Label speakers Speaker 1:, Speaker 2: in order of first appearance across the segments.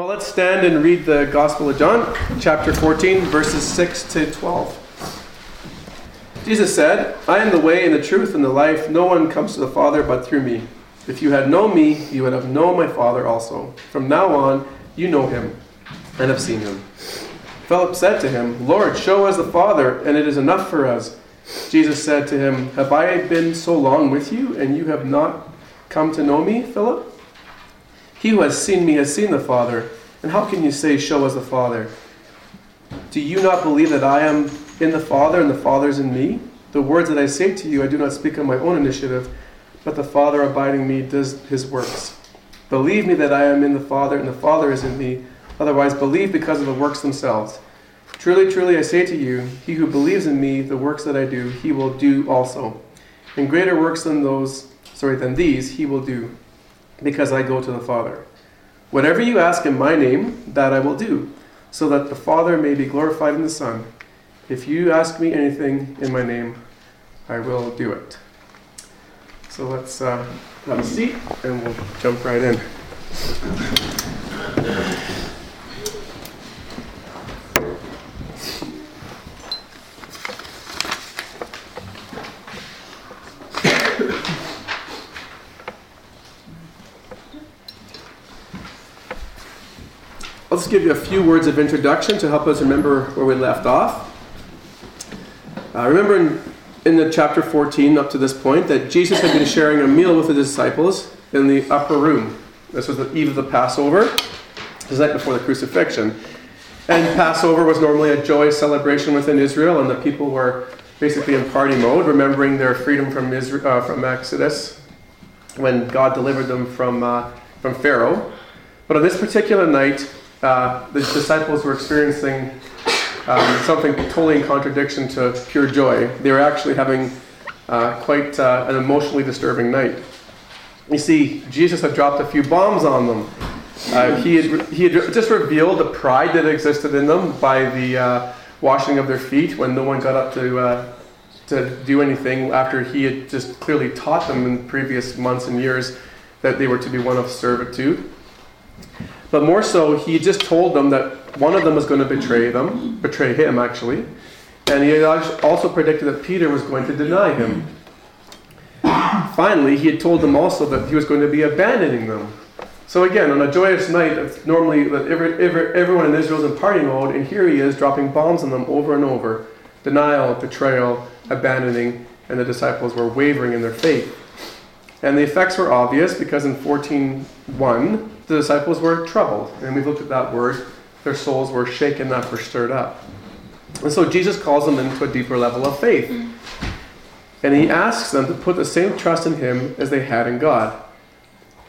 Speaker 1: Well, let's stand and read the Gospel of John, chapter 14, verses 6 to 12. Jesus said, I am the way and the truth and the life. No one comes to the Father but through me. If you had known me, you would have known my Father also. From now on, you know him and have seen him. Philip said to him, Lord, show us the Father, and it is enough for us. Jesus said to him, Have I been so long with you, and you have not come to know me, Philip? He who has seen me has seen the Father. And how can you say, Show us the Father? Do you not believe that I am in the Father and the Father is in me? The words that I say to you, I do not speak on my own initiative, but the Father abiding me does his works. Believe me that I am in the Father and the Father is in me. Otherwise, believe because of the works themselves. Truly, truly, I say to you, he who believes in me, the works that I do, he will do also. And greater works than those, sorry, than these, he will do because I go to the Father. Whatever you ask in my name, that I will do, so that the Father may be glorified in the Son. If you ask me anything in my name, I will do it. So let's uh, have a seat and we'll jump right in. I'll just give you a few words of introduction to help us remember where we left off. Uh, remember in, in the chapter 14 up to this point that Jesus had been sharing a meal with the disciples in the upper room. This was the eve of the Passover, the night before the crucifixion. And Passover was normally a joyous celebration within Israel, and the people were basically in party mode, remembering their freedom from, Israel, uh, from Exodus when God delivered them from, uh, from Pharaoh. But on this particular night, uh, the disciples were experiencing um, something totally in contradiction to pure joy. They were actually having uh, quite uh, an emotionally disturbing night. You see, Jesus had dropped a few bombs on them. Uh, he, had, he had just revealed the pride that existed in them by the uh, washing of their feet when no one got up to, uh, to do anything after he had just clearly taught them in previous months and years that they were to be one of servitude. But more so, he just told them that one of them was going to betray them, betray him actually. And he also predicted that Peter was going to deny him. Finally, he had told them also that he was going to be abandoning them. So again, on a joyous night, normally that every, every, everyone in Israel is in party mode, and here he is dropping bombs on them over and over. Denial, betrayal, abandoning, and the disciples were wavering in their faith. And the effects were obvious because in 14.1, the disciples were troubled. And we've looked at that word. Their souls were shaken up or stirred up. And so Jesus calls them into a deeper level of faith. And he asks them to put the same trust in him as they had in God.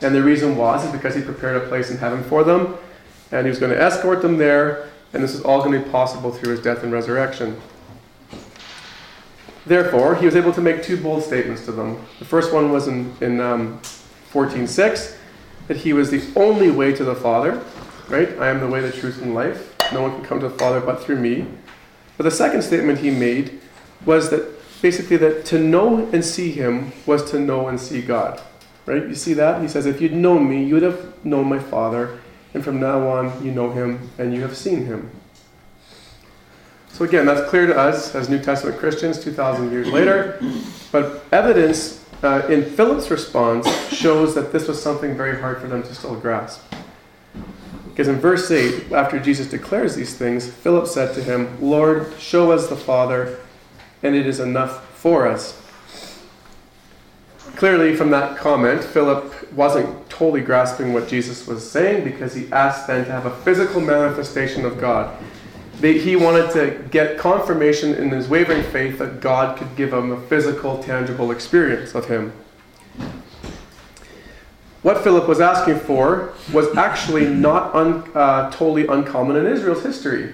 Speaker 1: And the reason was is because he prepared a place in heaven for them, and he was going to escort them there, and this is all going to be possible through his death and resurrection. Therefore, he was able to make two bold statements to them. The first one was in, in um, 14.6, that he was the only way to the Father, right? I am the way, the truth, and life. No one can come to the Father but through me. But the second statement he made was that basically that to know and see him was to know and see God. Right? You see that? He says, if you'd known me, you would have known my Father, and from now on you know him and you have seen him. So again, that's clear to us as New Testament Christians 2,000 years later. But evidence uh, in Philip's response shows that this was something very hard for them to still grasp. Because in verse 8, after Jesus declares these things, Philip said to him, Lord, show us the Father, and it is enough for us. Clearly, from that comment, Philip wasn't totally grasping what Jesus was saying because he asked then to have a physical manifestation of God. He wanted to get confirmation in his wavering faith that God could give him a physical, tangible experience of him. What Philip was asking for was actually not un, uh, totally uncommon in Israel's history.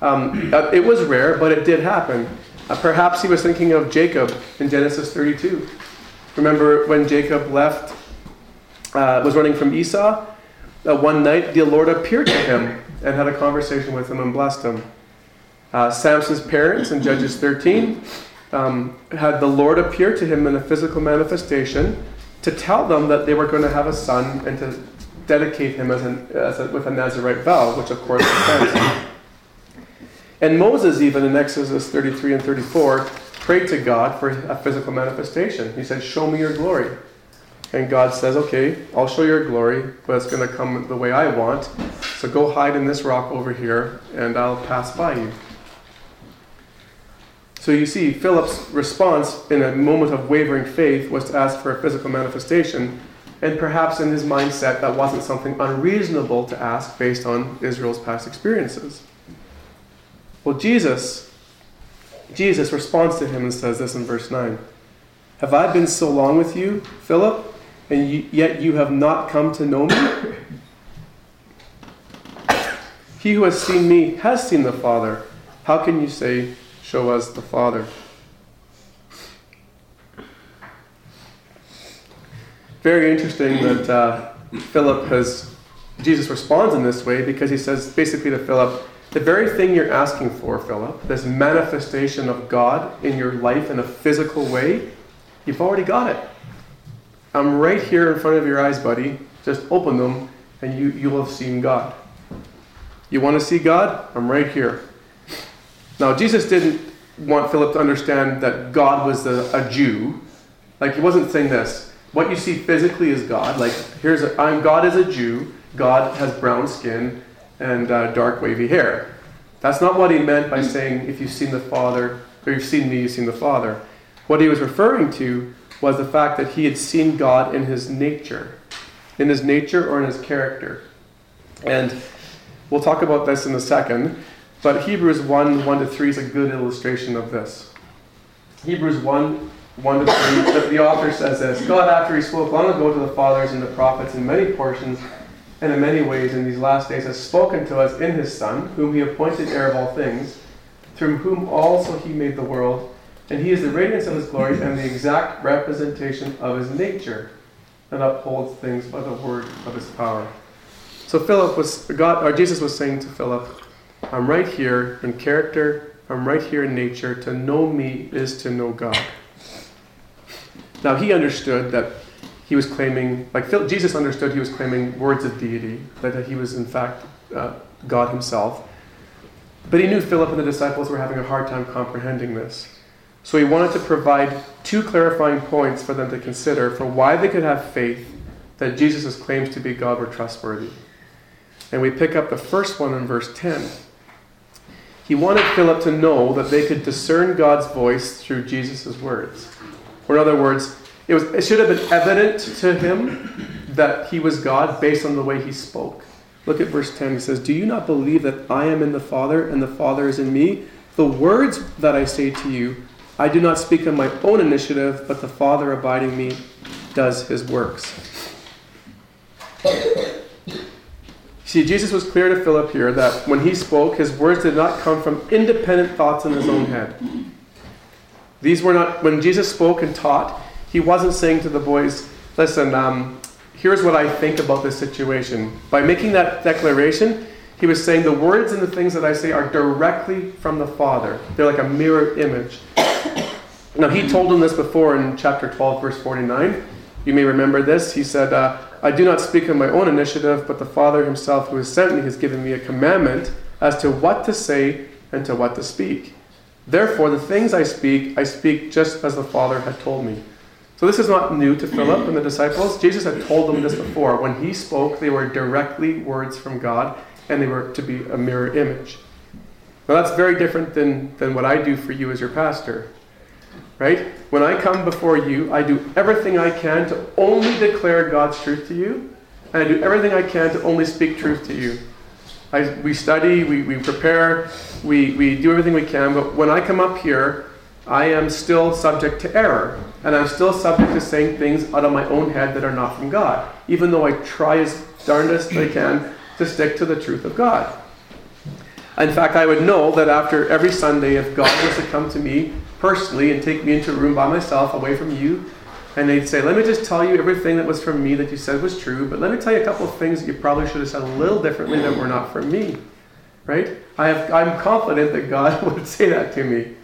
Speaker 1: Um, uh, it was rare, but it did happen. Uh, perhaps he was thinking of Jacob in Genesis 32. Remember when Jacob left, uh, was running from Esau? Uh, one night the Lord appeared to him and had a conversation with him and blessed him. Uh, Samson's parents in Judges 13 um, had the Lord appear to him in a physical manifestation to tell them that they were going to have a son and to dedicate him as, an, as a, with a Nazarite vow, which of course makes sense. And Moses, even in Exodus 33 and 34, prayed to God for a physical manifestation. He said, Show me your glory. And God says, Okay, I'll show your glory, but it's going to come the way I want. So go hide in this rock over here, and I'll pass by you. So you see, Philip's response in a moment of wavering faith was to ask for a physical manifestation, and perhaps in his mindset, that wasn't something unreasonable to ask based on Israel's past experiences. Well, Jesus, Jesus responds to him and says this in verse 9 Have I been so long with you, Philip, and you, yet you have not come to know me? He who has seen me has seen the Father. How can you say, Show us the Father? Very interesting that uh, Philip has, Jesus responds in this way because he says basically to Philip, the very thing you're asking for, Philip, this manifestation of God in your life in a physical way, you've already got it. I'm right here in front of your eyes, buddy. Just open them and you, you'll have seen God. You want to see God? I'm right here. Now, Jesus didn't want Philip to understand that God was a, a Jew. Like, he wasn't saying this. What you see physically is God. Like, here's a, I'm God is a Jew. God has brown skin and uh, dark wavy hair. That's not what he meant by saying, if you've seen the Father, or you've seen me, you've seen the Father. What he was referring to was the fact that he had seen God in his nature, in his nature or in his character. And we'll talk about this in a second, but Hebrews 1 1 to 3 is a good illustration of this. Hebrews 1 1 to 3, the author says this God, after he spoke long ago to the fathers and the prophets in many portions, and in many ways in these last days has spoken to us in his Son, whom he appointed heir of all things, through whom also he made the world, and he is the radiance of his glory and the exact representation of his nature, and upholds things by the word of his power. So Philip was God or Jesus was saying to Philip, I'm right here in character, I'm right here in nature. To know me is to know God. Now he understood that he was claiming, like Jesus understood he was claiming words of deity, that he was in fact uh, God himself. But he knew Philip and the disciples were having a hard time comprehending this. So he wanted to provide two clarifying points for them to consider for why they could have faith that Jesus' claims to be God were trustworthy. And we pick up the first one in verse 10. He wanted Philip to know that they could discern God's voice through Jesus' words. Or in other words, it, was, it should have been evident to him that he was God based on the way he spoke. Look at verse 10. He says, Do you not believe that I am in the Father and the Father is in me? The words that I say to you, I do not speak on my own initiative, but the Father abiding me does his works. See, Jesus was clear to Philip here that when he spoke, his words did not come from independent thoughts in his own head. These were not, when Jesus spoke and taught, he wasn't saying to the boys, listen, um, here's what I think about this situation. By making that declaration, he was saying the words and the things that I say are directly from the Father. They're like a mirror image. Now, he told them this before in chapter 12, verse 49. You may remember this. He said, uh, I do not speak on my own initiative, but the Father himself who has sent me has given me a commandment as to what to say and to what to speak. Therefore, the things I speak, I speak just as the Father had told me. So this is not new to Philip and the disciples. Jesus had told them this before. When he spoke, they were directly words from God, and they were to be a mirror image. Now that's very different than, than what I do for you as your pastor. Right? When I come before you, I do everything I can to only declare God's truth to you, and I do everything I can to only speak truth to you. I, we study, we, we prepare, we, we do everything we can, but when I come up here, I am still subject to error. And I'm still subject to saying things out of my own head that are not from God, even though I try as darndest I can to stick to the truth of God. In fact, I would know that after every Sunday, if God was to come to me personally and take me into a room by myself away from you, and they'd say, Let me just tell you everything that was from me that you said was true, but let me tell you a couple of things that you probably should have said a little differently that were not from me. Right? I have, I'm confident that God would say that to me.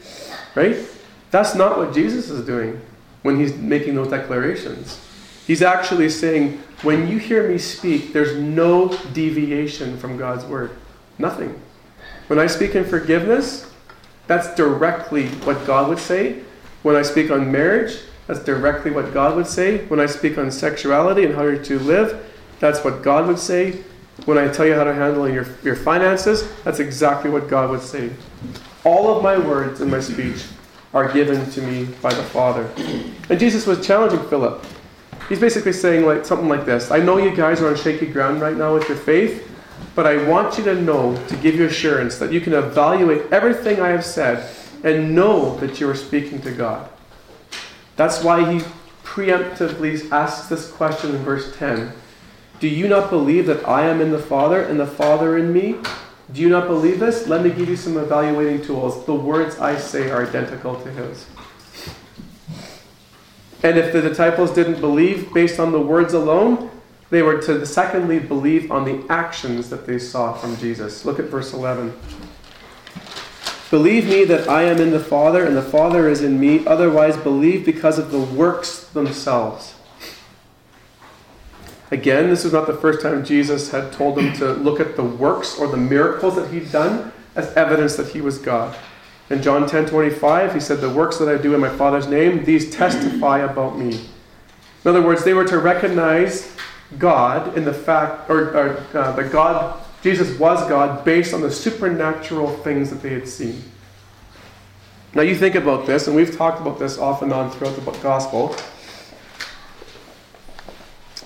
Speaker 1: Right? That's not what Jesus is doing when he's making those declarations. He's actually saying, when you hear me speak, there's no deviation from God's word. Nothing. When I speak in forgiveness, that's directly what God would say. When I speak on marriage, that's directly what God would say. When I speak on sexuality and how you're to live, that's what God would say. When I tell you how to handle your, your finances, that's exactly what God would say. All of my words in my speech are given to me by the Father. And Jesus was challenging Philip. He's basically saying like something like this I know you guys are on shaky ground right now with your faith, but I want you to know, to give you assurance, that you can evaluate everything I have said and know that you are speaking to God. That's why he preemptively asks this question in verse 10 Do you not believe that I am in the Father and the Father in me? Do you not believe this? Let me give you some evaluating tools. The words I say are identical to his. And if the disciples didn't believe based on the words alone, they were to secondly believe on the actions that they saw from Jesus. Look at verse 11. Believe me that I am in the Father and the Father is in me, otherwise, believe because of the works themselves. Again, this is not the first time Jesus had told them to look at the works or the miracles that he'd done as evidence that he was God. In John 10 25, he said, The works that I do in my Father's name, these testify about me. In other words, they were to recognize God in the fact, or, or uh, that God Jesus was God based on the supernatural things that they had seen. Now, you think about this, and we've talked about this off and on throughout the gospel.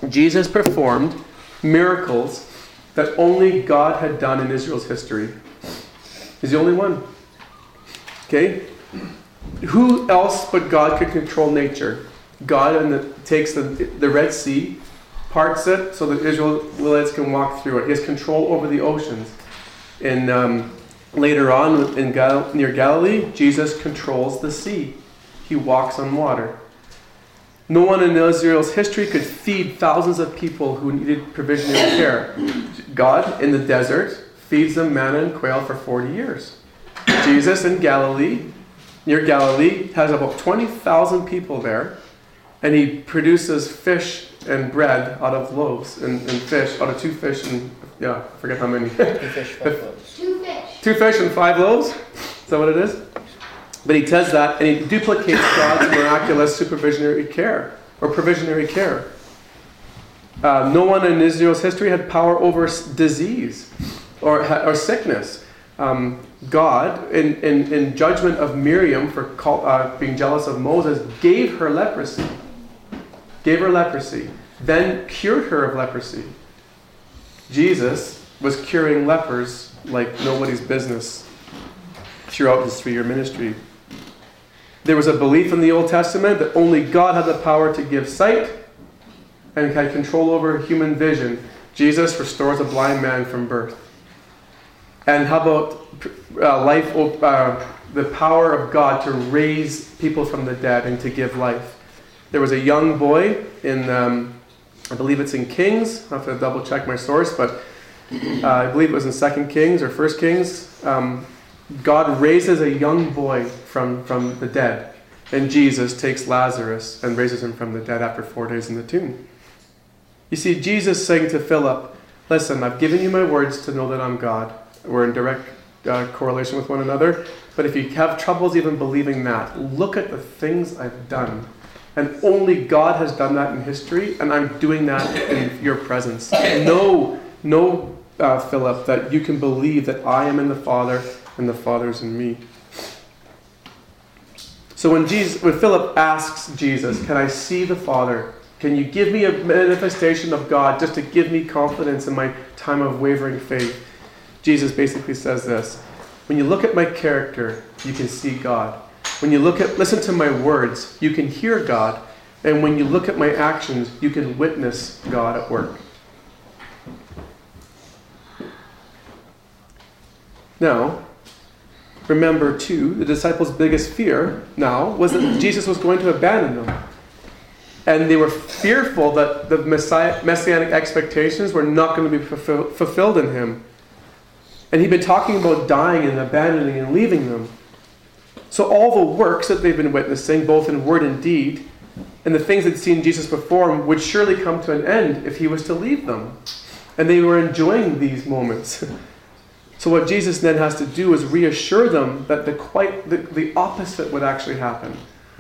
Speaker 1: Jesus performed miracles that only God had done in Israel's history. He's the only one. Okay? Who else but God could control nature? God and the, takes the, the Red Sea parts it so that Israelites can walk through it. He has control over the oceans. And um, later on, in Gal- near Galilee, Jesus controls the sea. He walks on water. No one in Israel's history could feed thousands of people who needed provisionary care. God, in the desert, feeds them manna and quail for 40 years. Jesus in Galilee, near Galilee, has about 20,000 people there, and he produces fish and bread out of loaves and, and fish, out of two fish and, yeah, I forget how many.
Speaker 2: two fish, five loaves.
Speaker 3: Two fish.
Speaker 1: Two fish and five loaves? Is that what it is? But he does that and he duplicates God's miraculous supervisionary care or provisionary care. Uh, no one in Israel's history had power over disease or, or sickness. Um, God, in, in, in judgment of Miriam for call, uh, being jealous of Moses, gave her leprosy gave her leprosy, then cured her of leprosy. Jesus was curing lepers like nobody's business throughout his three year ministry. There was a belief in the Old Testament that only God had the power to give sight and had control over human vision. Jesus restores a blind man from birth. And how about uh, life, uh, the power of God to raise people from the dead and to give life? There was a young boy in, um, I believe it's in Kings. I have to double check my source, but uh, I believe it was in Second Kings or First Kings. Um, God raises a young boy from, from the dead, and Jesus takes Lazarus and raises him from the dead after four days in the tomb. You see, Jesus saying to Philip, Listen, I've given you my words to know that I'm God. We're in direct uh, correlation with one another. But if you have troubles even believing that, look at the things I've done and only God has done that in history, and I'm doing that in your presence. Know, know, uh, Philip, that you can believe that I am in the Father and the Father's in me. So when Jesus, when Philip asks Jesus, "Can I see the Father? Can you give me a manifestation of God just to give me confidence in my time of wavering faith?" Jesus basically says this: When you look at my character, you can see God. When you look at listen to my words, you can hear God, and when you look at my actions, you can witness God at work. Now, remember too, the disciples' biggest fear now was that Jesus was going to abandon them. And they were fearful that the messiah, messianic expectations were not going to be fulfill, fulfilled in him. And he'd been talking about dying and abandoning and leaving them. So all the works that they've been witnessing, both in word and deed, and the things they'd seen Jesus perform would surely come to an end if he was to leave them. And they were enjoying these moments. so what Jesus then has to do is reassure them that the quite the, the opposite would actually happen.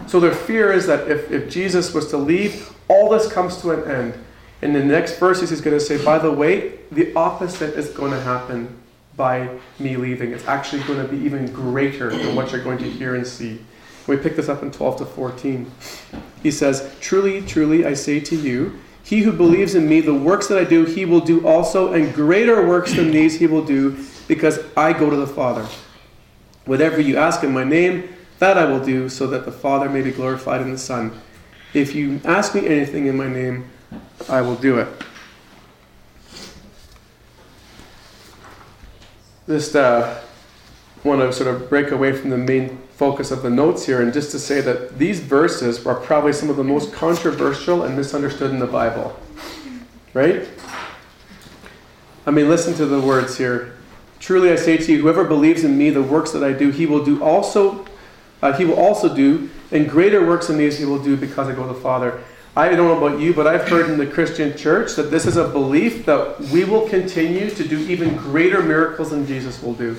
Speaker 1: So their fear is that if, if Jesus was to leave, all this comes to an end. In the next verses, he's going to say, by the way, the opposite is going to happen by me leaving. It's actually going to be even greater than what you're going to hear and see. We pick this up in 12 to 14. He says, Truly, truly, I say to you, he who believes in me, the works that I do, he will do also, and greater works than these he will do, because I go to the Father. Whatever you ask in my name, that I will do, so that the Father may be glorified in the Son. If you ask me anything in my name, I will do it. Just uh, want to sort of break away from the main focus of the notes here and just to say that these verses are probably some of the most controversial and misunderstood in the Bible. Right? I mean, listen to the words here. Truly I say to you, whoever believes in me, the works that I do, he will do also, uh, he will also do, and greater works than these he will do because I go to the Father. I don't know about you, but I've heard in the Christian church that this is a belief that we will continue to do even greater miracles than Jesus will do.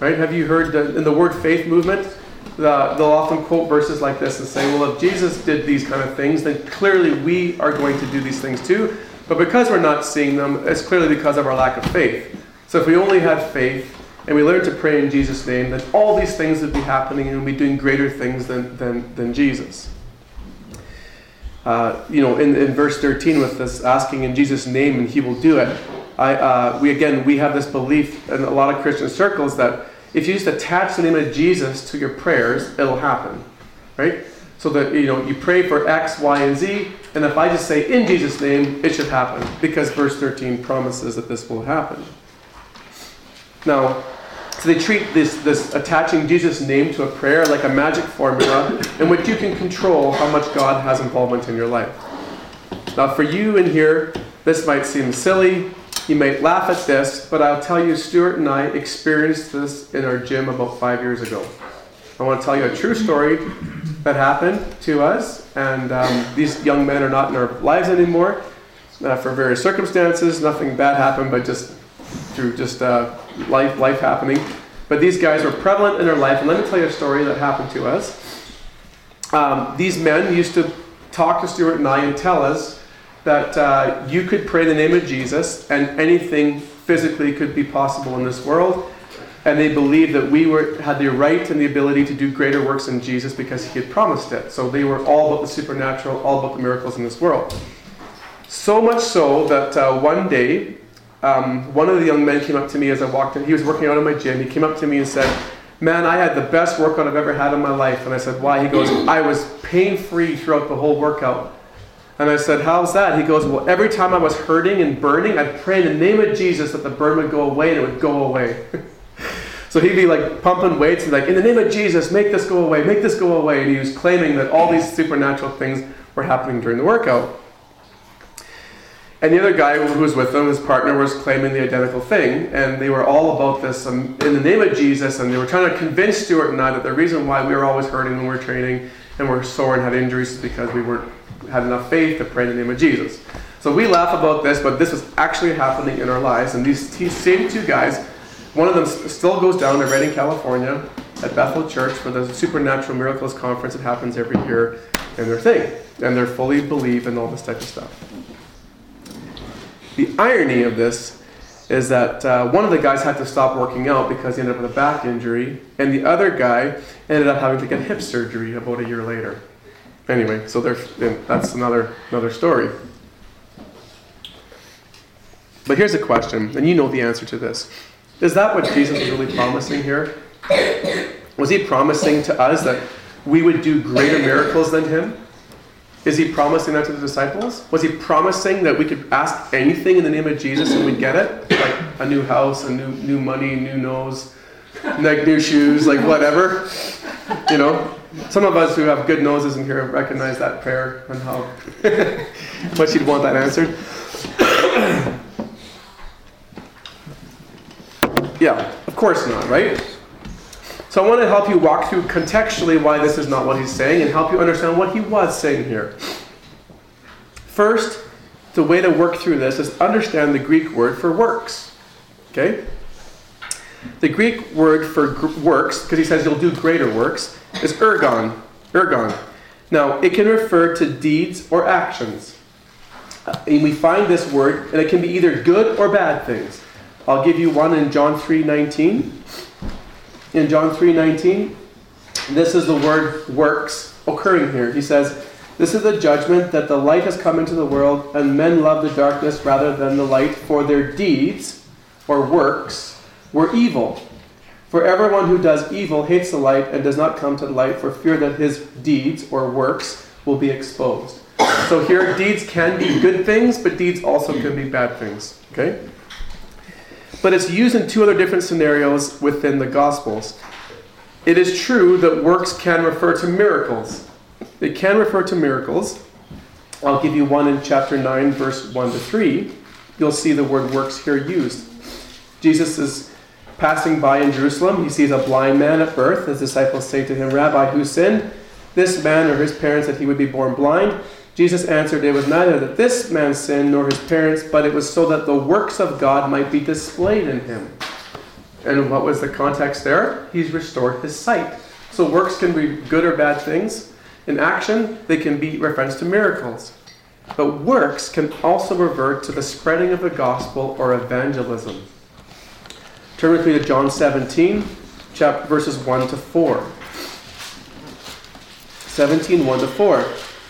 Speaker 1: Right? Have you heard the, in the word faith movement? The, they'll often quote verses like this and say, well, if Jesus did these kind of things, then clearly we are going to do these things too. But because we're not seeing them, it's clearly because of our lack of faith. So if we only had faith and we learned to pray in Jesus' name, then all these things would be happening and we'd be doing greater things than, than, than Jesus. Uh, you know, in, in verse 13 with this asking in Jesus' name and he will do it. I, uh, we again, we have this belief in a lot of Christian circles that if you just attach the name of Jesus to your prayers, it'll happen, right? So that you know you pray for X, Y, and Z, and if I just say in Jesus' name, it should happen because verse 13 promises that this will happen. Now, so they treat this, this attaching Jesus' name to a prayer like a magic formula in which you can control how much God has involvement in your life. Now, for you in here, this might seem silly. You might laugh at this, but I'll tell you, Stuart and I experienced this in our gym about five years ago. I want to tell you a true story that happened to us, and um, these young men are not in our lives anymore uh, for various circumstances. Nothing bad happened, but just through just uh, life, life happening. But these guys were prevalent in their life. And let me tell you a story that happened to us. Um, these men used to talk to Stuart and I and tell us that uh, you could pray the name of Jesus and anything physically could be possible in this world. And they believed that we were, had the right and the ability to do greater works in Jesus because he had promised it. So they were all about the supernatural, all about the miracles in this world. So much so that uh, one day um, one of the young men came up to me as I walked in. He was working out in my gym. He came up to me and said, Man, I had the best workout I've ever had in my life. And I said, Why? He goes, I was pain free throughout the whole workout. And I said, How's that? He goes, Well, every time I was hurting and burning, I'd pray in the name of Jesus that the burn would go away and it would go away. so he'd be like pumping weights and like, In the name of Jesus, make this go away, make this go away. And he was claiming that all these supernatural things were happening during the workout. And the other guy who was with them, his partner, was claiming the identical thing. And they were all about this um, in the name of Jesus. And they were trying to convince Stuart and I that the reason why we were always hurting when we were training and we're sore and had injuries is because we weren't had enough faith to pray in the name of Jesus. So we laugh about this, but this was actually happening in our lives. And these, these same two guys, one of them still goes down to Redding, California, at Bethel Church for the Supernatural Miracles Conference that happens every year in their thing. And they're fully believe in all this type of stuff. The irony of this is that uh, one of the guys had to stop working out because he ended up with a back injury, and the other guy ended up having to get hip surgery about a year later. Anyway, so that's another another story. But here's a question, and you know the answer to this. Is that what Jesus was really promising here? Was he promising to us that we would do greater miracles than him? Is he promising that to the disciples? Was he promising that we could ask anything in the name of Jesus and we'd get it? Like a new house, a new new money, new nose, like new shoes, like whatever. You know? Some of us who have good noses in here recognize that prayer and how much you'd want that answered. yeah, of course not, right? So I want to help you walk through contextually why this is not what he's saying and help you understand what he was saying here. First, the way to work through this is understand the Greek word for works. Okay? The Greek word for gr- works, because he says you'll do greater works, is ergon. Ergon. Now, it can refer to deeds or actions. And we find this word, and it can be either good or bad things. I'll give you one in John 3:19. In John 3:19, this is the word works occurring here. He says, "This is the judgment that the light has come into the world, and men love the darkness rather than the light, for their deeds or works were evil. For everyone who does evil hates the light and does not come to the light for fear that his deeds or works will be exposed." So here deeds can be good things, but deeds also can be bad things, okay? But it's used in two other different scenarios within the Gospels. It is true that works can refer to miracles. They can refer to miracles. I'll give you one in chapter 9, verse 1 to 3. You'll see the word works here used. Jesus is passing by in Jerusalem. He sees a blind man at birth. His disciples say to him, Rabbi, who sinned? This man or his parents that he would be born blind? Jesus answered, It was neither that this man sinned nor his parents, but it was so that the works of God might be displayed in him. And what was the context there? He's restored his sight. So works can be good or bad things. In action, they can be reference to miracles. But works can also revert to the spreading of the gospel or evangelism. Turn with me to John 17, chapter, verses 1 to 4. 17, 1 to 4.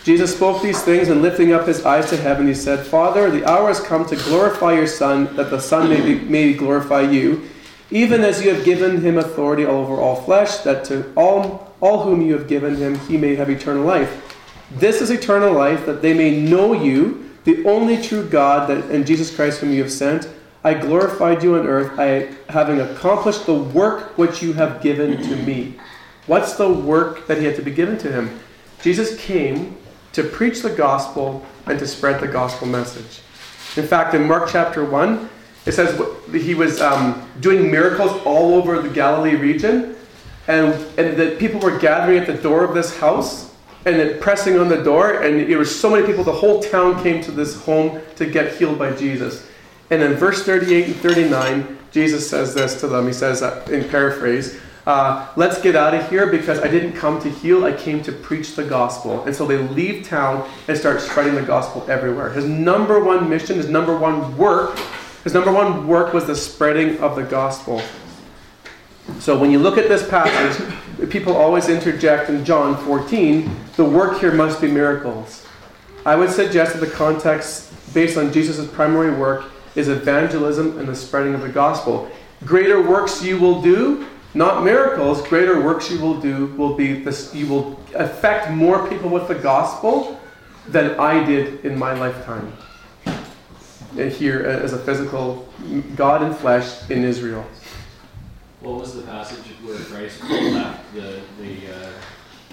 Speaker 1: Jesus spoke these things, and lifting up his eyes to heaven, he said, Father, the hour has come to glorify your Son, that the Son may, be, may glorify you, even as you have given him authority over all flesh, that to all, all whom you have given him he may have eternal life. This is eternal life, that they may know you, the only true God, that, and Jesus Christ whom you have sent. I glorified you on earth, I, having accomplished the work which you have given to me. What's the work that he had to be given to him? Jesus came to preach the gospel and to spread the gospel message. In fact, in Mark chapter 1, it says he was um, doing miracles all over the Galilee region, and, and that people were gathering at the door of this house and then pressing on the door, and there were so many people, the whole town came to this home to get healed by Jesus. And in verse 38 and 39, Jesus says this to them. He says, uh, in paraphrase, uh, let's get out of here because I didn't come to heal, I came to preach the gospel. And so they leave town and start spreading the gospel everywhere. His number one mission, his number one work, his number one work was the spreading of the gospel. So when you look at this passage, people always interject in John 14, the work here must be miracles. I would suggest that the context, based on Jesus' primary work, is evangelism and the spreading of the gospel. Greater works you will do not miracles, greater works you will do will be this you will affect more people with the gospel than I did in my lifetime. Here as a physical God in flesh in Israel.
Speaker 2: What was the passage where Christ left the the uh,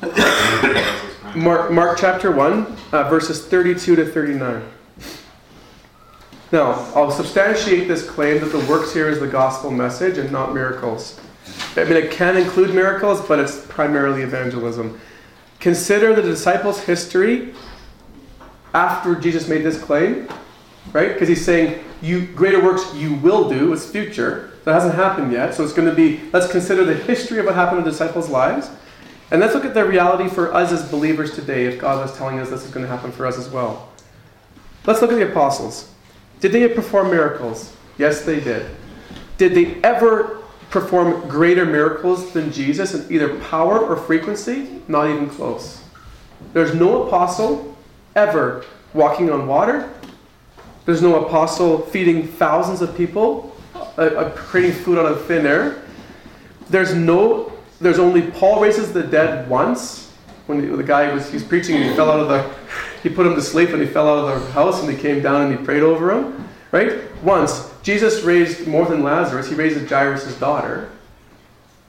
Speaker 1: Mark, Mark chapter 1, uh, verses 32 to 39. Now, I'll substantiate this claim that the works here is the gospel message and not miracles. I mean, it can include miracles, but it's primarily evangelism. Consider the disciples' history after Jesus made this claim, right? Because he's saying, "You greater works you will do." It's future. That hasn't happened yet, so it's going to be. Let's consider the history of what happened in the disciples' lives, and let's look at the reality for us as believers today. If God was telling us this is going to happen for us as well, let's look at the apostles. Did they perform miracles? Yes, they did. Did they ever perform greater miracles than Jesus in either power or frequency? Not even close. There's no apostle ever walking on water. There's no apostle feeding thousands of people, uh, uh, creating food out of thin air. There's no. There's only Paul raises the dead once when the, the guy was he's preaching and he fell out of the. He put him to sleep and he fell out of the house and he came down and he prayed over him. Right? Once. Jesus raised more than Lazarus, he raised Jairus' daughter.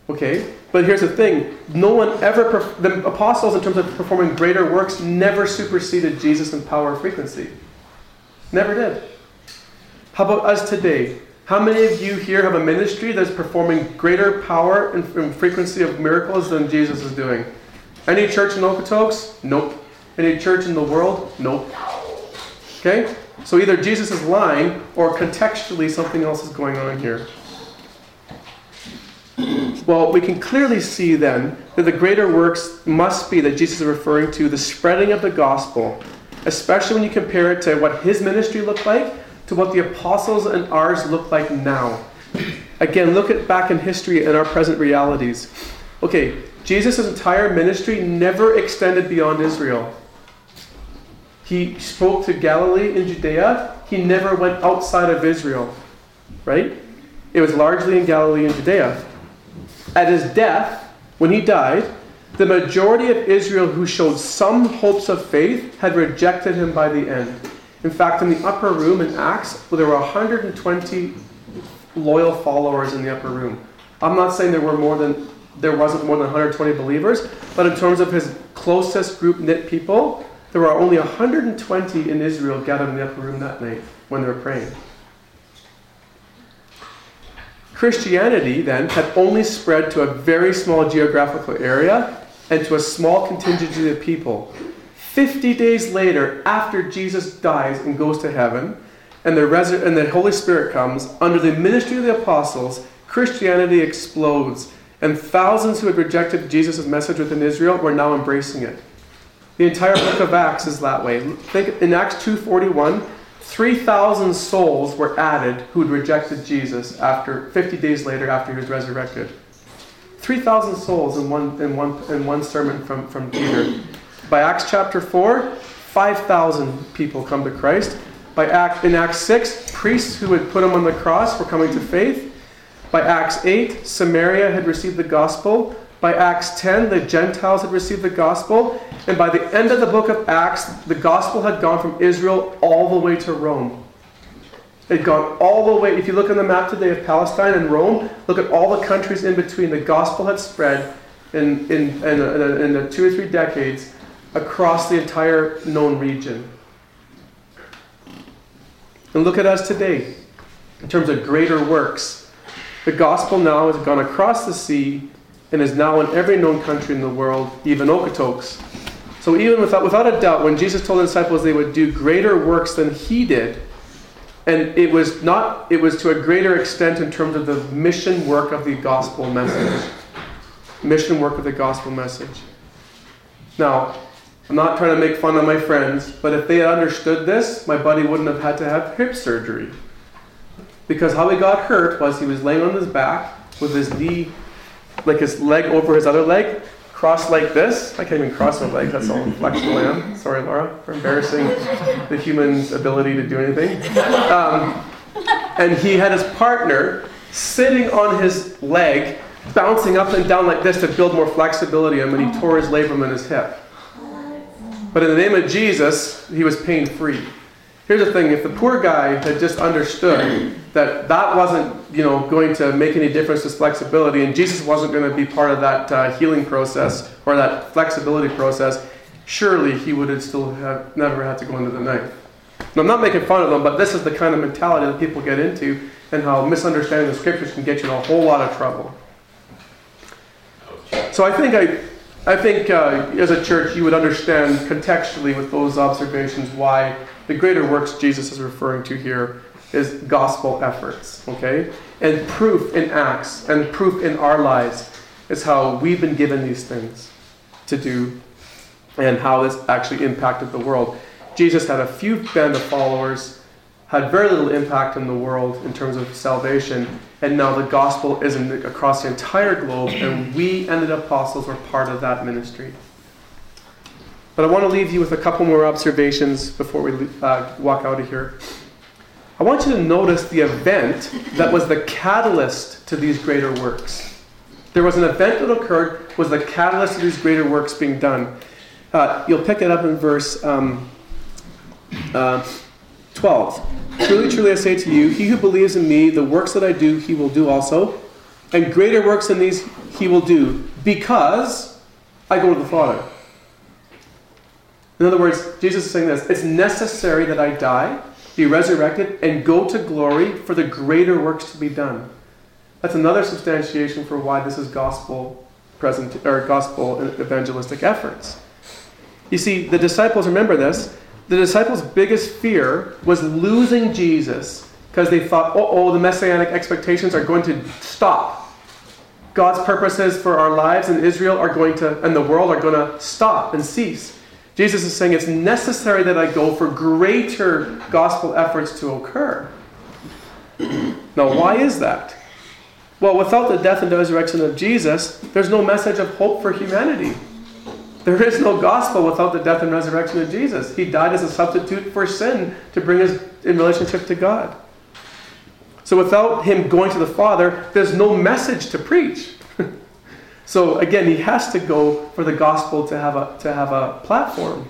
Speaker 1: Okay? But here's the thing no one ever, the apostles, in terms of performing greater works, never superseded Jesus in power or frequency. Never did. How about us today? How many of you here have a ministry that's performing greater power and frequency of miracles than Jesus is doing? Any church in Okotoks? Nope. Any church in the world? Nope. Okay? So either Jesus is lying or contextually something else is going on here. Well, we can clearly see then that the greater works must be that Jesus is referring to the spreading of the gospel, especially when you compare it to what his ministry looked like to what the apostles and ours look like now. Again, look at back in history and our present realities. Okay, Jesus' entire ministry never extended beyond Israel. He spoke to Galilee and Judea. He never went outside of Israel, right? It was largely in Galilee and Judea. At his death, when he died, the majority of Israel who showed some hopes of faith had rejected him by the end. In fact, in the upper room in Acts, there were 120 loyal followers in the upper room. I'm not saying there were more than there wasn't more than 120 believers, but in terms of his closest group knit people, there were only 120 in Israel gathered in the upper room that night when they were praying. Christianity then had only spread to a very small geographical area and to a small contingency of people. 50 days later, after Jesus dies and goes to heaven, and the, and the Holy Spirit comes, under the ministry of the apostles, Christianity explodes, and thousands who had rejected Jesus' message within Israel were now embracing it. The entire book of Acts is that way. Think in Acts 2:41, 3,000 souls were added who had rejected Jesus after 50 days later after he was resurrected. 3,000 souls in one, in one, in one sermon from, from Peter. By Acts chapter 4, 5,000 people come to Christ. By Act, in Acts 6, priests who had put him on the cross were coming to faith. By Acts 8, Samaria had received the gospel. By Acts 10, the Gentiles had received the gospel. And by the end of the book of Acts, the gospel had gone from Israel all the way to Rome. It had gone all the way. If you look on the map today of Palestine and Rome, look at all the countries in between. The gospel had spread in, in, in, in, in the two or three decades across the entire known region. And look at us today in terms of greater works. The gospel now has gone across the sea and is now in every known country in the world, even Okotoks. So even without, without a doubt, when Jesus told the disciples they would do greater works than he did, and it was not it was to a greater extent in terms of the mission work of the gospel message. Mission work of the gospel message. Now, I'm not trying to make fun of my friends, but if they had understood this, my buddy wouldn't have had to have hip surgery. Because how he got hurt was he was laying on his back with his knee like his leg over his other leg, crossed like this. I can't even cross my legs, that's how flexible I am. Sorry, Laura, for embarrassing the human's ability to do anything. Um, and he had his partner sitting on his leg, bouncing up and down like this to build more flexibility and when he tore his labrum in his hip. But in the name of Jesus, he was pain free. Here's the thing if the poor guy had just understood that that wasn't you know, going to make any difference to flexibility, and Jesus wasn't going to be part of that uh, healing process or that flexibility process, surely he would have still have never had to go into the knife. Now, I'm not making fun of them, but this is the kind of mentality that people get into and how misunderstanding the scriptures can get you in a whole lot of trouble. So I think I, I think uh, as a church you would understand contextually with those observations why the greater works Jesus is referring to here is gospel efforts, okay? And proof in Acts and proof in our lives is how we've been given these things to do and how this actually impacted the world. Jesus had a few band of followers, had very little impact in the world in terms of salvation, and now the gospel is across the entire globe, and we and the apostles were part of that ministry. But I want to leave you with a couple more observations before we uh, walk out of here. I want you to notice the event that was the catalyst to these greater works. There was an event that occurred, was the catalyst to these greater works being done. Uh, you'll pick it up in verse um, uh, 12. Truly, truly, I say to you, he who believes in me, the works that I do, he will do also. And greater works than these he will do, because I go to the Father. In other words, Jesus is saying this it's necessary that I die be resurrected, and go to glory for the greater works to be done. That's another substantiation for why this is gospel present or gospel evangelistic efforts. You see, the disciples remember this. The disciples' biggest fear was losing Jesus because they thought, oh, oh, the messianic expectations are going to stop. God's purposes for our lives in Israel are going to, and the world are going to stop and cease. Jesus is saying it's necessary that I go for greater gospel efforts to occur. now, why is that? Well, without the death and resurrection of Jesus, there's no message of hope for humanity. There is no gospel without the death and resurrection of Jesus. He died as a substitute for sin to bring us in relationship to God. So without him going to the Father, there's no message to preach. So again, he has to go for the gospel to have a, to have a platform.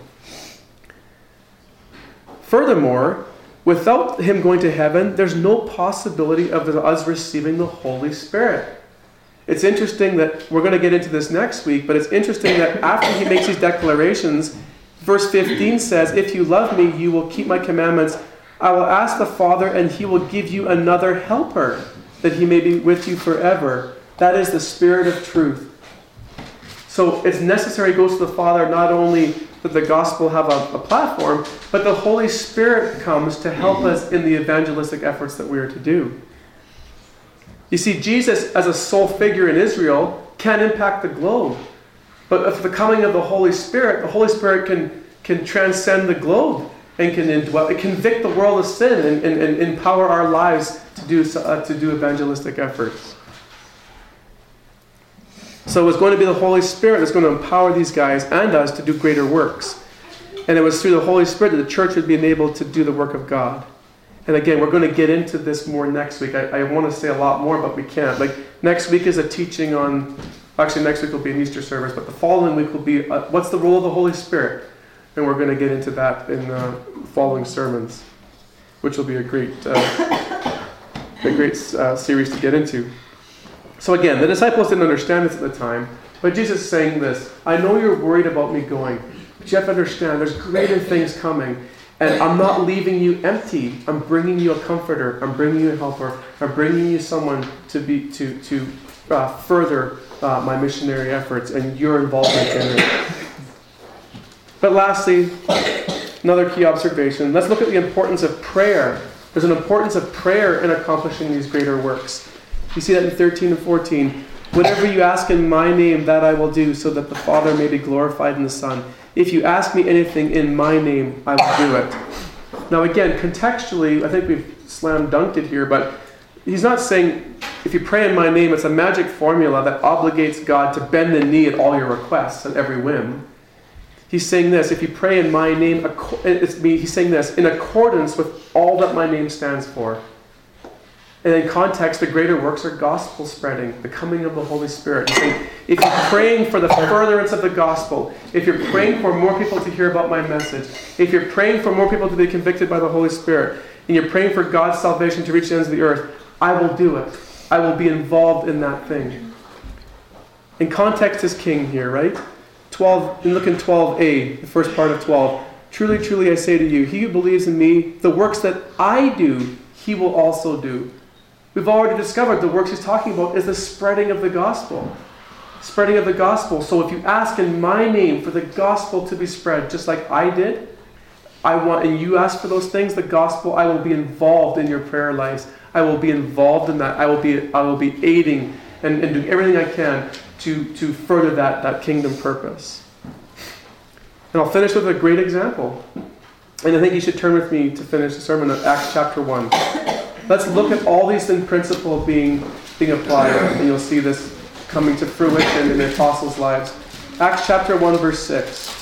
Speaker 1: Furthermore, without him going to heaven, there's no possibility of us receiving the Holy Spirit. It's interesting that we're going to get into this next week, but it's interesting that after he makes these declarations, verse 15 says, If you love me, you will keep my commandments. I will ask the Father, and he will give you another helper, that he may be with you forever. That is the Spirit of truth. So it's necessary, it goes to the Father, not only that the gospel have a, a, platform, but the Holy Spirit comes to help us in the evangelistic efforts that we are to do. You see, Jesus, as a sole figure in Israel, can impact the globe. But if the coming of the Holy Spirit, the Holy Spirit can, can transcend the globe and can indwell, convict the world of sin and, and, and empower our lives to do, uh, to do evangelistic efforts. So it was going to be the Holy Spirit that's going to empower these guys and us to do greater works. And it was through the Holy Spirit that the church would be enabled to do the work of God. And again, we're going to get into this more next week. I, I want to say a lot more, but we can't. Like next week is a teaching on. Actually, next week will be an Easter service, but the following week will be uh, what's the role of the Holy Spirit, and we're going to get into that in the following sermons, which will be a great, uh, a great uh, series to get into. So again, the disciples didn't understand this at the time, but Jesus is saying this: I know you're worried about me going, but you have to understand there's greater things coming. And I'm not leaving you empty. I'm bringing you a comforter. I'm bringing you a helper. I'm bringing you someone to be to to uh, further uh, my missionary efforts and your involvement in it. But lastly, another key observation. Let's look at the importance of prayer. There's an importance of prayer in accomplishing these greater works. You see that in 13 and 14. Whatever you ask in my name, that I will do, so that the Father may be glorified in the Son. If you ask me anything in my name, I will do it. Now, again, contextually, I think we've slam dunked it here, but he's not saying if you pray in my name, it's a magic formula that obligates God to bend the knee at all your requests and every whim. He's saying this if you pray in my name, he's saying this in accordance with all that my name stands for. And in context, the greater works are gospel spreading, the coming of the Holy Spirit. if you're praying for the furtherance of the gospel, if you're praying for more people to hear about my message, if you're praying for more people to be convicted by the Holy Spirit, and you're praying for God's salvation to reach the ends of the earth, I will do it. I will be involved in that thing. And context is king here, right? 12, and look in 12a, the first part of 12. Truly, truly, I say to you, he who believes in me, the works that I do, he will also do We've already discovered the works he's talking about is the spreading of the gospel. Spreading of the gospel. So if you ask in my name for the gospel to be spread, just like I did, I want, and you ask for those things, the gospel, I will be involved in your prayer lives. I will be involved in that. I will be, I will be aiding and, and doing everything I can to, to further that, that kingdom purpose. And I'll finish with a great example. And I think you should turn with me to finish the sermon of Acts chapter 1. Let's look at all these in principle being, being applied, and you'll see this coming to fruition in the apostles' lives. Acts chapter 1, verse 6.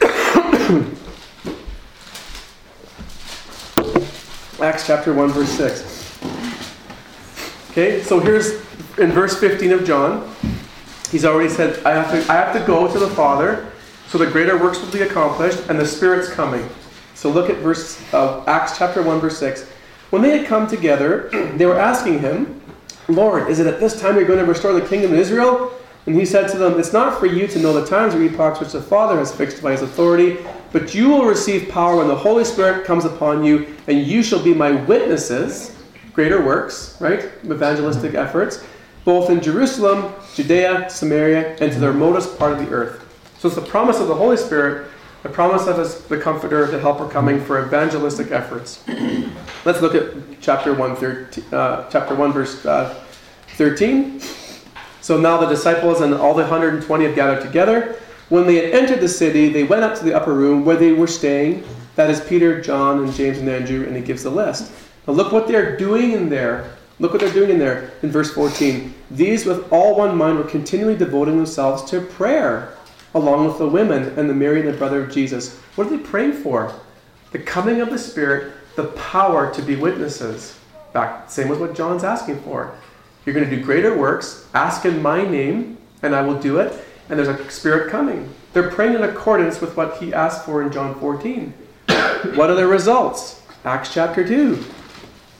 Speaker 1: Acts chapter 1, verse 6. Okay, so here's in verse 15 of John. He's already said, I have to, I have to go to the Father so the greater works will be accomplished, and the Spirit's coming. So look at verse uh, Acts chapter 1 verse 6. When they had come together, they were asking him, "Lord, is it at this time you're going to restore the kingdom of Israel?" And he said to them, It's not for you to know the times or epochs which the Father has fixed by his authority, but you will receive power when the Holy Spirit comes upon you, and you shall be my witnesses, greater works, right? Evangelistic efforts, both in Jerusalem, Judea, Samaria, and to the remotest part of the earth. So it's the promise of the Holy Spirit, the promise of his, the Comforter, the Helper coming for evangelistic efforts. Let's look at chapter 1, 13, uh, chapter 1 verse uh, 13. So now the disciples and all the 120 have gathered together. When they had entered the city, they went up to the upper room where they were staying. That is Peter, John, and James and Andrew, and he gives the list. Now look what they're doing in there. Look what they're doing in there in verse 14. These, with all one mind, were continually devoting themselves to prayer, along with the women and the Mary and the brother of Jesus. What are they praying for? The coming of the Spirit, the power to be witnesses. Back, same with what John's asking for. You're going to do greater works. Ask in my name, and I will do it. And there's a Spirit coming. They're praying in accordance with what he asked for in John 14. what are the results? Acts chapter 2,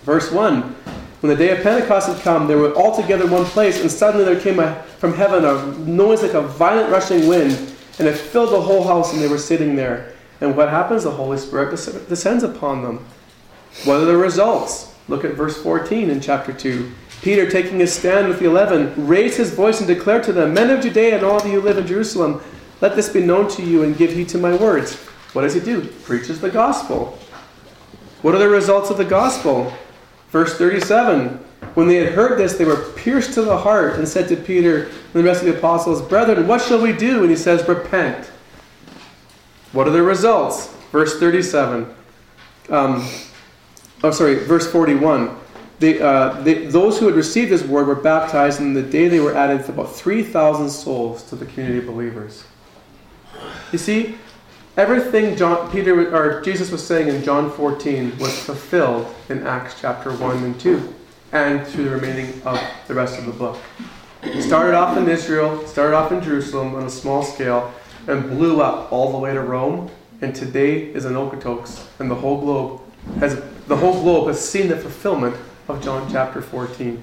Speaker 1: verse 1. When the day of Pentecost had come, they were all together in one place, and suddenly there came a, from heaven a noise like a violent rushing wind, and it filled the whole house, and they were sitting there. And what happens? The Holy Spirit descends upon them. What are the results? Look at verse 14 in chapter 2. Peter, taking his stand with the eleven, raised his voice and declared to them, Men of Judea and all you who live in Jerusalem, let this be known to you and give heed to my words. What does he do? Preaches the gospel. What are the results of the gospel? Verse 37 When they had heard this, they were pierced to the heart and said to Peter and the rest of the apostles, Brethren, what shall we do? And he says, Repent. What are the results? Verse 37. Um, oh, sorry, verse 41. They, uh, they, those who had received this word were baptized, and the day they were added about 3,000 souls to the community of believers. You see, Everything John, Peter or Jesus was saying in John 14 was fulfilled in Acts chapter 1 and 2 and through the remaining of the rest of the book. It started off in Israel, started off in Jerusalem on a small scale, and blew up all the way to Rome, and today is in Okotoks, and the whole globe has the whole globe has seen the fulfillment of John chapter 14.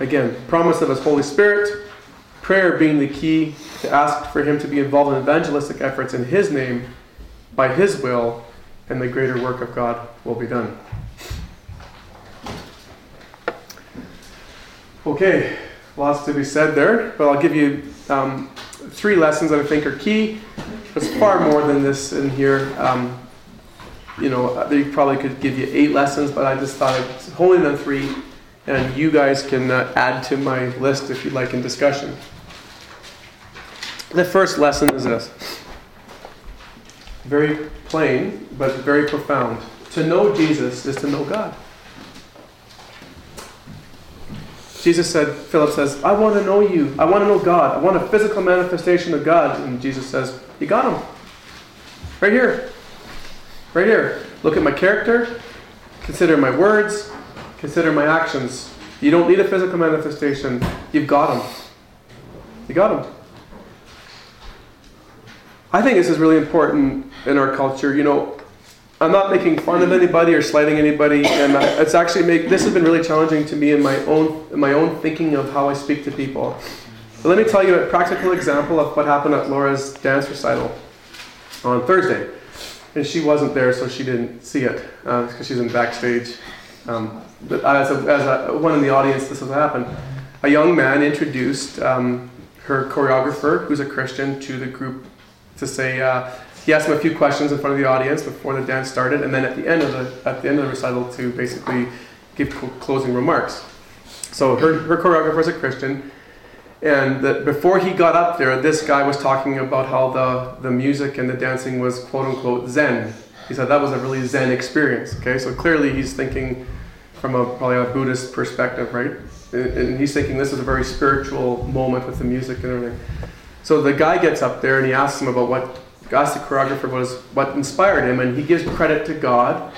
Speaker 1: Again, promise of his Holy Spirit, Prayer being the key to ask for Him to be involved in evangelistic efforts in His name, by His will, and the greater work of God will be done. Okay, lots to be said there, but I'll give you um, three lessons that I think are key. There's far more than this in here. Um, you know, they probably could give you eight lessons, but I just thought I'd hone on three, and you guys can uh, add to my list if you'd like in discussion. The first lesson is this very plain, but very profound. To know Jesus is to know God. Jesus said, Philip says, I want to know you. I want to know God. I want a physical manifestation of God. And Jesus says, You got him. Right here. Right here. Look at my character. Consider my words. Consider my actions. You don't need a physical manifestation. You've got them. You got them. I think this is really important in our culture. You know, I'm not making fun of anybody or slighting anybody, and it's actually make this has been really challenging to me in my own in my own thinking of how I speak to people. But let me tell you a practical example of what happened at Laura's dance recital on Thursday, and she wasn't there, so she didn't see it because uh, she's in backstage. Um, but as, a, as a, one in the audience, this has happened. A young man introduced um, her choreographer, who's a Christian, to the group to say uh, he asked him a few questions in front of the audience before the dance started, and then at the end of the at the end of the recital to basically give cl- closing remarks. So her her choreographer is a Christian, and before he got up there, this guy was talking about how the the music and the dancing was quote unquote zen. He said that was a really zen experience. Okay, so clearly he's thinking from a probably a Buddhist perspective, right? And he's thinking this is a very spiritual moment with the music and everything. So the guy gets up there and he asks him about what, asks the choreographer was what inspired him, and he gives credit to God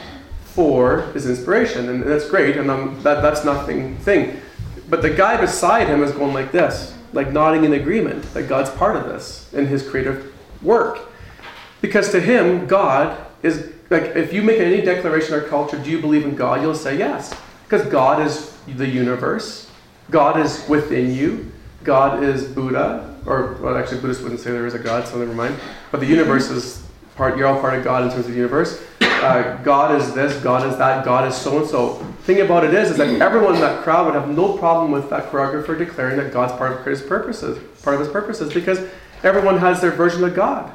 Speaker 1: for his inspiration, and that's great, and that, that's nothing thing. But the guy beside him is going like this, like nodding in agreement that God's part of this in his creative work. Because to him, God is like if you make any declaration or culture, do you believe in God? You'll say yes. Because God is the universe, God is within you, God is Buddha, or well, actually, Buddhists wouldn't say there is a God, so never mind. But the universe is part. You're all part of God in terms of the universe. Uh, God is this, God is that, God is so and so. Thing about it is, is that everyone in that crowd would have no problem with that choreographer declaring that God's part of his purposes, part of his purposes, because everyone has their version of God.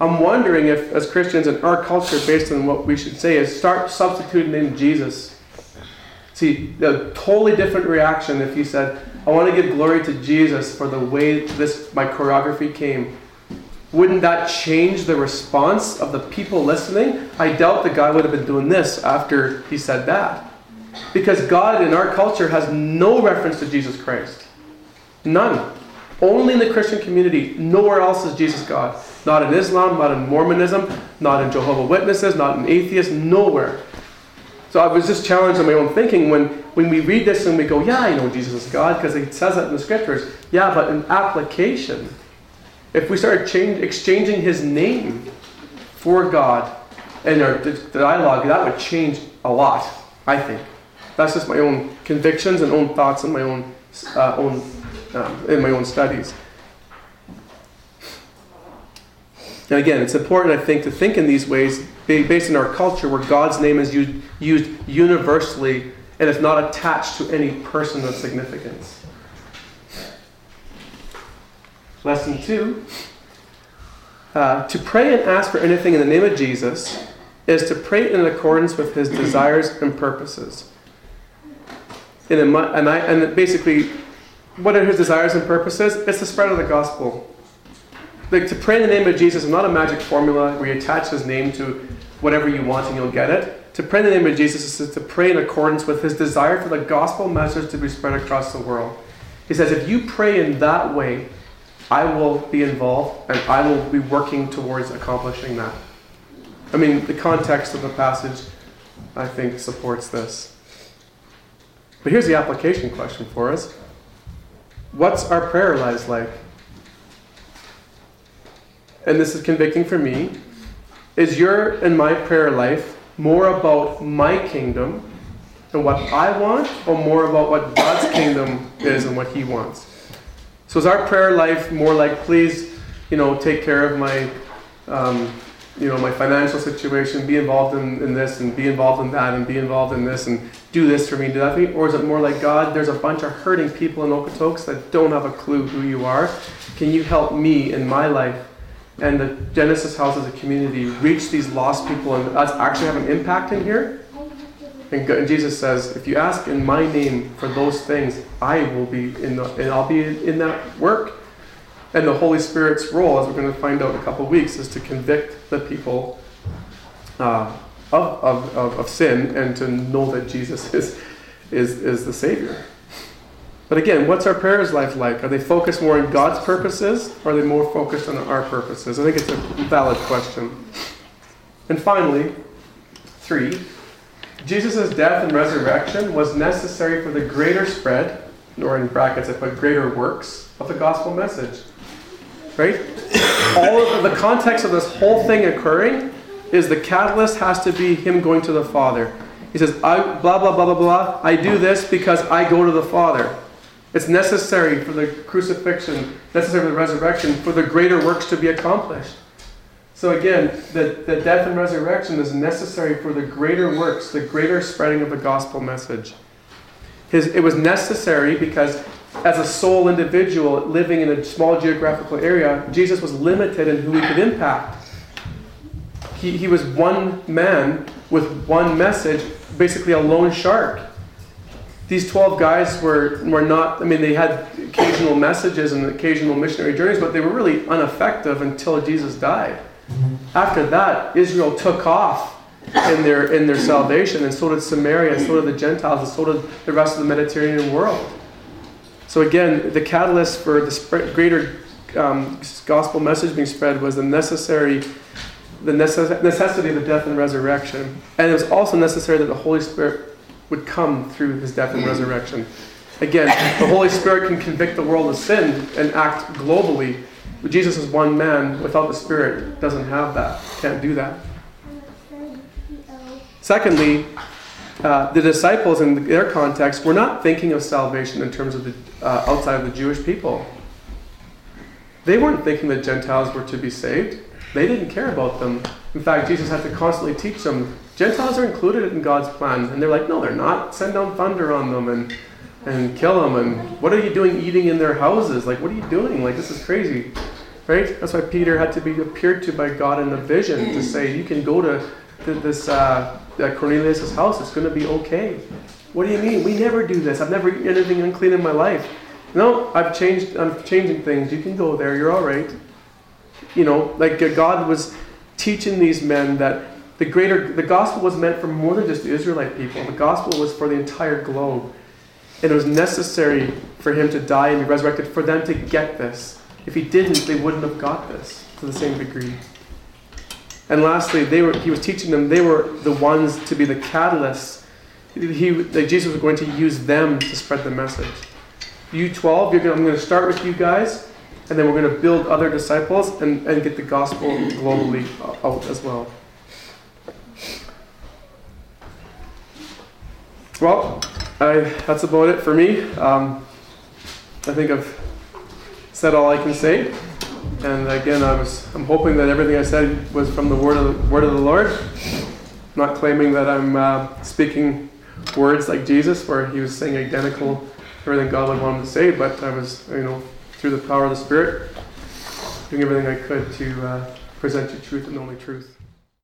Speaker 1: I'm wondering if, as Christians in our culture, based on what we should say, is start substituting in Jesus. See, a totally different reaction if you said, I want to give glory to Jesus for the way this my choreography came. Wouldn't that change the response of the people listening? I doubt the guy would have been doing this after he said that. Because God in our culture has no reference to Jesus Christ. None. Only in the Christian community. Nowhere else is Jesus God. Not in Islam, not in Mormonism, not in Jehovah Witnesses, not in atheists, nowhere. So I was just challenged in my own thinking when, when we read this and we go, yeah, I know Jesus is God because it says that in the scriptures. Yeah, but in application, if we started change, exchanging his name for God in our dialogue, that would change a lot, I think. That's just my own convictions and own thoughts and my own, uh, own um, in my own studies. And again, it's important, I think, to think in these ways based in our culture where God's name is used, universally and it's not attached to any person of significance. Lesson two uh, to pray and ask for anything in the name of Jesus is to pray in accordance with his desires and purposes. In a, and, I, and basically, what are his desires and purposes? It's the spread of the gospel. Like to pray in the name of Jesus is not a magic formula where you attach his name to whatever you want and you'll get it. To pray in the name of Jesus is to pray in accordance with his desire for the gospel message to be spread across the world. He says, if you pray in that way, I will be involved and I will be working towards accomplishing that. I mean, the context of the passage, I think, supports this. But here's the application question for us What's our prayer lives like? And this is convicting for me is your and my prayer life more about my kingdom and what I want, or more about what God's kingdom is and what He wants? So is our prayer life more like, please, you know, take care of my, um, you know, my financial situation, be involved in, in this and be involved in that and be involved in this and do this for me, do that for me? Or is it more like, God, there's a bunch of hurting people in Okotoks that don't have a clue who you are. Can you help me in my life and the Genesis House as a community reach these lost people and us actually have an impact in here. And, and Jesus says, if you ask in my name for those things, I will be in the, and I'll be in that work. And the Holy Spirit's role, as we're going to find out in a couple of weeks, is to convict the people uh, of, of, of, of sin and to know that Jesus is, is, is the Savior. But again, what's our prayers life like? Are they focused more on God's purposes or are they more focused on our purposes? I think it's a valid question. And finally, three, Jesus' death and resurrection was necessary for the greater spread, or in brackets I put greater works, of the gospel message. Right? All of the context of this whole thing occurring is the catalyst has to be him going to the Father. He says, I, blah, blah, blah, blah, blah. I do this because I go to the Father. It's necessary for the crucifixion, necessary for the resurrection, for the greater works to be accomplished. So again, the, the death and resurrection is necessary for the greater works, the greater spreading of the gospel message. His, it was necessary because as a sole individual living in a small geographical area, Jesus was limited in who he could impact. He, he was one man with one message, basically a lone shark these 12 guys were, were not, I mean, they had occasional messages and occasional missionary journeys, but they were really ineffective until Jesus died. After that, Israel took off in their, in their salvation, and so did Samaria, and so did the Gentiles, and so did the rest of the Mediterranean world. So, again, the catalyst for the spread, greater um, gospel message being spread was the necessary the necessity of the death and resurrection. And it was also necessary that the Holy Spirit would come through his death and resurrection. Again, the Holy Spirit can convict the world of sin and act globally. But Jesus is one man. Without the Spirit, doesn't have that. Can't do that. Secondly, uh, the disciples in their context were not thinking of salvation in terms of the uh, outside of the Jewish people. They weren't thinking that Gentiles were to be saved. They didn't care about them. In fact, Jesus had to constantly teach them Gentiles are included in God's plan. And they're like, no, they're not. Send down thunder on them and, and kill them. And what are you doing eating in their houses? Like, what are you doing? Like, this is crazy. Right? That's why Peter had to be appeared to by God in a vision to say, you can go to this uh, Cornelius' house. It's going to be okay. What do you mean? We never do this. I've never eaten anything unclean in my life. No, I've changed. I'm changing things. You can go there. You're all right. You know, like God was teaching these men that the greater the gospel was meant for more than just the Israelite people. The gospel was for the entire globe. And it was necessary for him to die and be resurrected for them to get this. If he didn't, they wouldn't have got this to the same degree. And lastly, they were, he was teaching them they were the ones to be the catalysts. He, Jesus was going to use them to spread the message. You 12, you're gonna, I'm going to start with you guys, and then we're going to build other disciples and, and get the gospel globally out as well. Well, I, that's about it for me. Um, I think I've said all I can say. And again, I was I'm hoping that everything I said was from the word of the, word of the Lord. I'm not claiming that I'm uh, speaking words like Jesus, where he was saying identical everything God would want him to say, but I was, you know, through the power of the Spirit, doing everything I could to uh, present you truth and only truth.